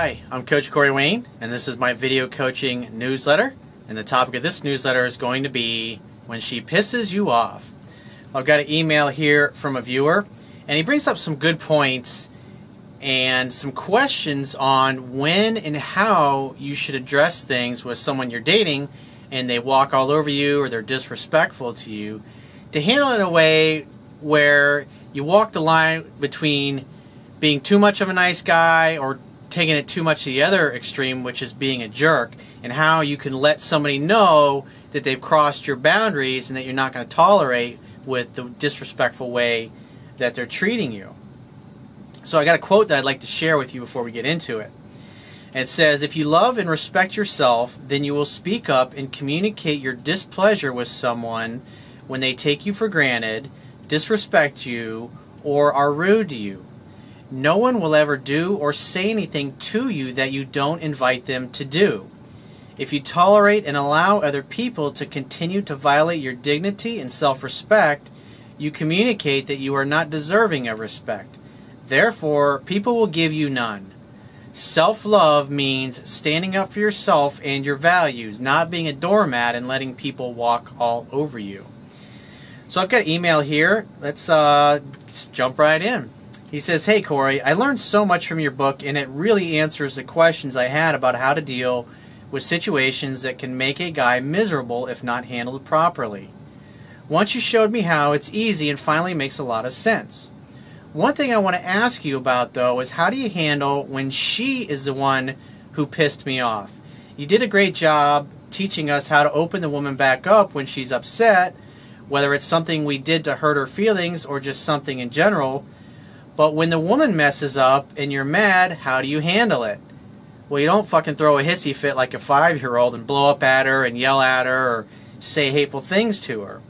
Hi, I'm Coach Corey Wayne, and this is my video coaching newsletter. And the topic of this newsletter is going to be when she pisses you off. I've got an email here from a viewer, and he brings up some good points and some questions on when and how you should address things with someone you're dating and they walk all over you or they're disrespectful to you to handle it in a way where you walk the line between being too much of a nice guy or taking it too much to the other extreme, which is being a jerk, and how you can let somebody know that they've crossed your boundaries and that you're not going to tolerate with the disrespectful way that they're treating you. So I got a quote that I'd like to share with you before we get into it. It says, If you love and respect yourself, then you will speak up and communicate your displeasure with someone when they take you for granted, disrespect you, or are rude to you. No one will ever do or say anything to you that you don't invite them to do. If you tolerate and allow other people to continue to violate your dignity and self respect, you communicate that you are not deserving of respect. Therefore, people will give you none. Self love means standing up for yourself and your values, not being a doormat and letting people walk all over you. So I've got email here. Let's uh, jump right in. He says, Hey Corey, I learned so much from your book, and it really answers the questions I had about how to deal with situations that can make a guy miserable if not handled properly. Once you showed me how, it's easy and finally makes a lot of sense. One thing I want to ask you about, though, is how do you handle when she is the one who pissed me off? You did a great job teaching us how to open the woman back up when she's upset, whether it's something we did to hurt her feelings or just something in general. But when the woman messes up and you're mad, how do you handle it? Well, you don't fucking throw a hissy fit like a five year old and blow up at her and yell at her or say hateful things to her.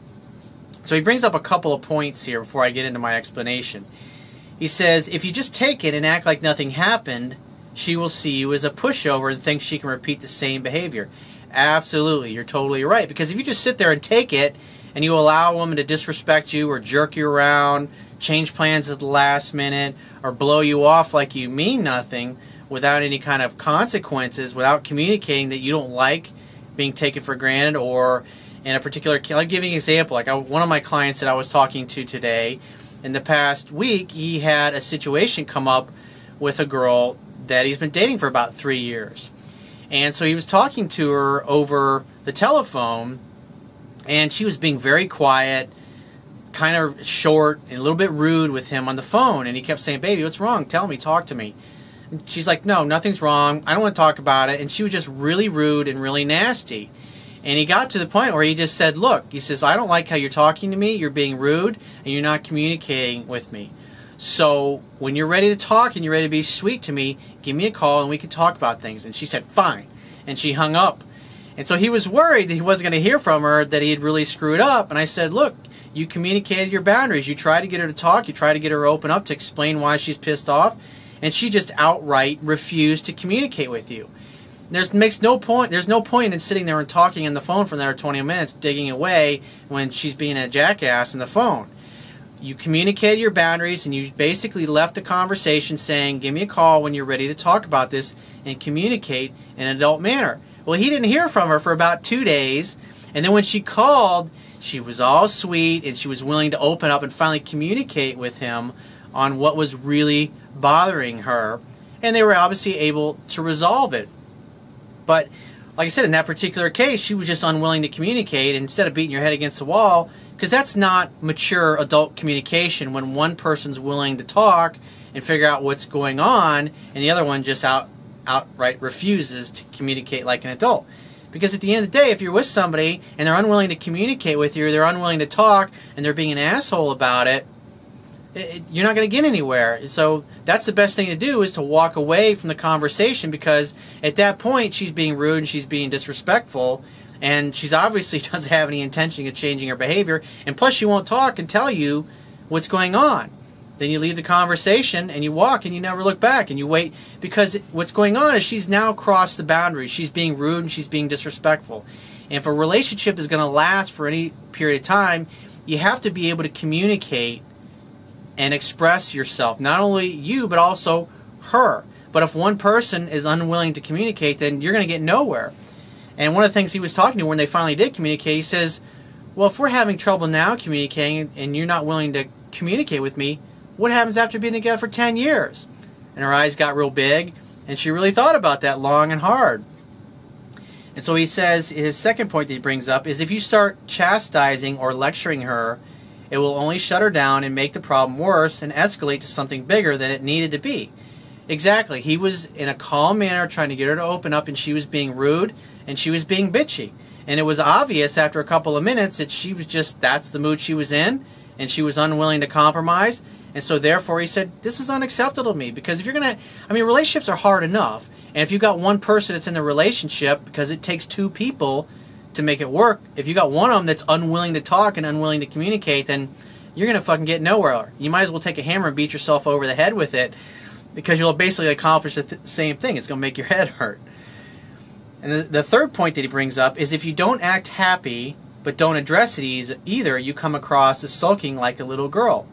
So he brings up a couple of points here before I get into my explanation. He says, if you just take it and act like nothing happened, she will see you as a pushover and think she can repeat the same behavior. Absolutely, you're totally right. Because if you just sit there and take it and you allow a woman to disrespect you or jerk you around, change plans at the last minute, or blow you off like you mean nothing without any kind of consequences, without communicating that you don't like being taken for granted or in a particular I'll give you an example. Like I, one of my clients that I was talking to today, in the past week, he had a situation come up with a girl that he's been dating for about three years. And so he was talking to her over the telephone, and she was being very quiet, kind of short and a little bit rude with him on the phone. And he kept saying, Baby, what's wrong? Tell me, talk to me. And she's like, No, nothing's wrong. I don't want to talk about it. And she was just really rude and really nasty. And he got to the point where he just said, Look, he says, I don't like how you're talking to me. You're being rude and you're not communicating with me. So when you're ready to talk and you're ready to be sweet to me, give me a call and we can talk about things. And she said, Fine. And she hung up. And so he was worried that he wasn't going to hear from her, that he had really screwed up. And I said, Look, you communicated your boundaries. You tried to get her to talk. You tried to get her open up to explain why she's pissed off. And she just outright refused to communicate with you. There's makes no point. There's no point in sitting there and talking on the phone for another 20 minutes, digging away when she's being a jackass on the phone. You communicated your boundaries and you basically left the conversation saying, "Give me a call when you're ready to talk about this and communicate in an adult manner." Well, he didn't hear from her for about two days, and then when she called, she was all sweet and she was willing to open up and finally communicate with him on what was really bothering her, and they were obviously able to resolve it. But like I said, in that particular case, she was just unwilling to communicate instead of beating your head against the wall, because that's not mature adult communication when one person's willing to talk and figure out what's going on, and the other one just out outright refuses to communicate like an adult. Because at the end of the day, if you're with somebody and they're unwilling to communicate with you, they're unwilling to talk, and they're being an asshole about it, it, you're not going to get anywhere. So that's the best thing to do is to walk away from the conversation because at that point she's being rude and she's being disrespectful and she's obviously doesn't have any intention of changing her behavior and plus she won't talk and tell you what's going on. Then you leave the conversation and you walk and you never look back and you wait because what's going on is she's now crossed the boundary. She's being rude and she's being disrespectful. And if a relationship is going to last for any period of time, you have to be able to communicate and express yourself. Not only you, but also her. But if one person is unwilling to communicate, then you're going to get nowhere. And one of the things he was talking to when they finally did communicate, he says, Well, if we're having trouble now communicating and you're not willing to communicate with me, what happens after being together for 10 years? And her eyes got real big, and she really thought about that long and hard. And so he says his second point that he brings up is if you start chastising or lecturing her, it will only shut her down and make the problem worse and escalate to something bigger than it needed to be. Exactly. He was in a calm manner trying to get her to open up, and she was being rude and she was being bitchy. And it was obvious after a couple of minutes that she was just, that's the mood she was in, and she was unwilling to compromise. And so, therefore, he said, This is unacceptable to me because if you're going to, I mean, relationships are hard enough. And if you've got one person that's in the relationship, because it takes two people to make it work, if you got one of them that's unwilling to talk and unwilling to communicate, then you're going to fucking get nowhere. You might as well take a hammer and beat yourself over the head with it because you'll basically accomplish the th- same thing. It's going to make your head hurt. And the, the third point that he brings up is if you don't act happy but don't address it either, you come across as sulking like a little girl.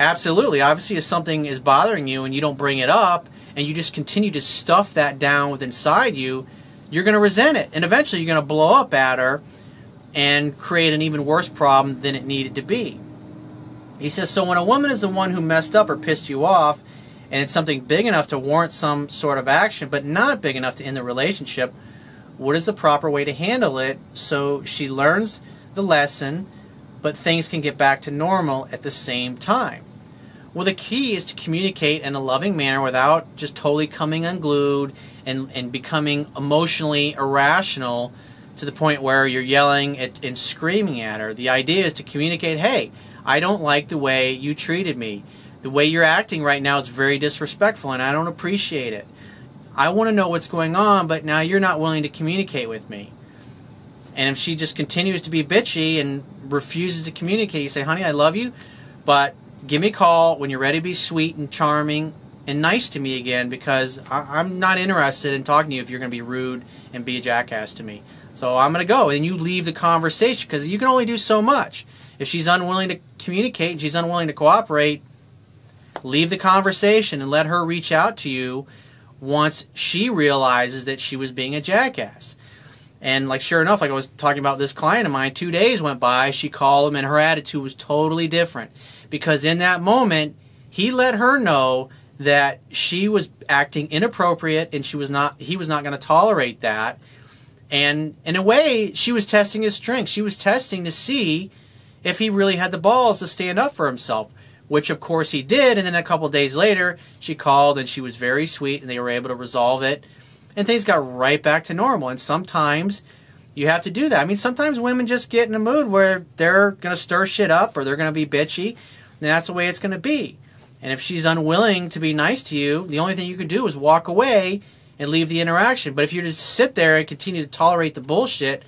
Absolutely. Obviously, if something is bothering you and you don't bring it up and you just continue to stuff that down with inside you, you're going to resent it. And eventually, you're going to blow up at her and create an even worse problem than it needed to be. He says, So when a woman is the one who messed up or pissed you off, and it's something big enough to warrant some sort of action, but not big enough to end the relationship, what is the proper way to handle it so she learns the lesson, but things can get back to normal at the same time? Well, the key is to communicate in a loving manner without just totally coming unglued and, and becoming emotionally irrational to the point where you're yelling at, and screaming at her. The idea is to communicate hey, I don't like the way you treated me the way you're acting right now is very disrespectful and I don't appreciate it. I want to know what's going on, but now you're not willing to communicate with me. And if she just continues to be bitchy and refuses to communicate, you say, honey, I love you, but give me a call when you're ready to be sweet and charming and nice to me again because I- am not interested in talking to you if you're going to be rude and be a jackass to me. So I'm going to go. And you leave the conversation because you can only do so much. If she's unwilling to communicate and she's unwilling to cooperate, leave the conversation and let her reach out to you once she realizes that she was being a jackass. And like sure enough, like I was talking about this client of mine, two days went by, she called him and her attitude was totally different. Because in that moment, he let her know that she was acting inappropriate and she was not he was not going to tolerate that. And in a way, she was testing his strength. She was testing to see if he really had the balls to stand up for himself which of course he did. And then a couple days later, she called and she was very sweet and they were able to resolve it. And things got right back to normal. And sometimes you have to do that. I mean, sometimes women just get in a mood where they're going to stir shit up or they're going to be bitchy. And that's the way it's going to be. And if she's unwilling to be nice to you, the only thing you can do is walk away and leave the interaction. But if you just sit there and continue to tolerate the bullshit,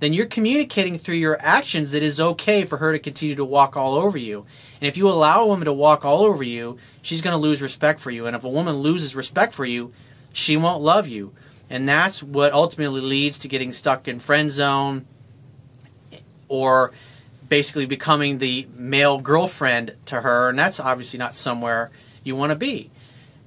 then you're communicating through your actions that is okay for her to continue to walk all over you. And if you allow a woman to walk all over you, she's going to lose respect for you. And if a woman loses respect for you, she won't love you. And that's what ultimately leads to getting stuck in friend zone or basically becoming the male girlfriend to her. And that's obviously not somewhere you want to be.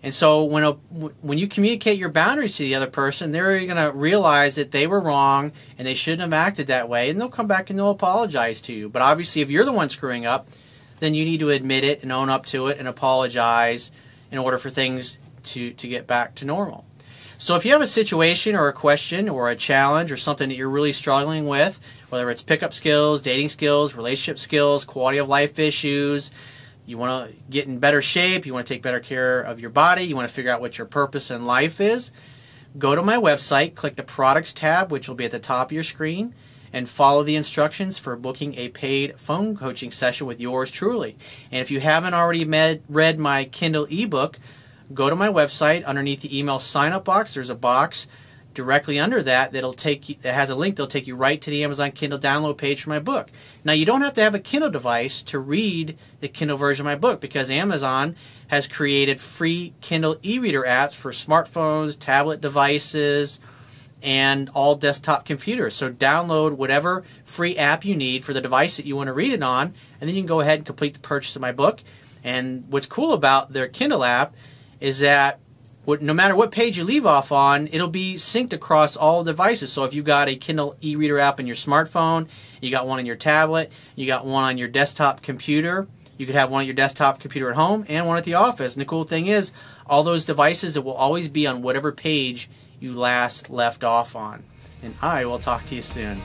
And so when a, when you communicate your boundaries to the other person, they're going to realize that they were wrong and they shouldn't have acted that way, and they'll come back and they'll apologize to you. But obviously, if you're the one screwing up, then you need to admit it and own up to it and apologize in order for things to to get back to normal. So if you have a situation or a question or a challenge or something that you're really struggling with, whether it's pickup skills, dating skills, relationship skills, quality of life issues, you want to get in better shape, you want to take better care of your body, you want to figure out what your purpose in life is, go to my website, click the products tab, which will be at the top of your screen, and follow the instructions for booking a paid phone coaching session with yours truly. And if you haven't already med- read my Kindle ebook, go to my website underneath the email sign up box. There's a box directly under that that'll take you that has a link that'll take you right to the Amazon Kindle download page for my book. Now you don't have to have a Kindle device to read the Kindle version of my book because Amazon has created free Kindle e-reader apps for smartphones, tablet devices, and all desktop computers. So download whatever free app you need for the device that you want to read it on, and then you can go ahead and complete the purchase of my book. And what's cool about their Kindle app is that what, no matter what page you leave off on, it'll be synced across all devices. So if you've got a Kindle e-reader app in your smartphone, you got one on your tablet, you got one on your desktop computer, you could have one at your desktop computer at home and one at the office. And the cool thing is, all those devices, it will always be on whatever page you last left off on. And I will talk to you soon.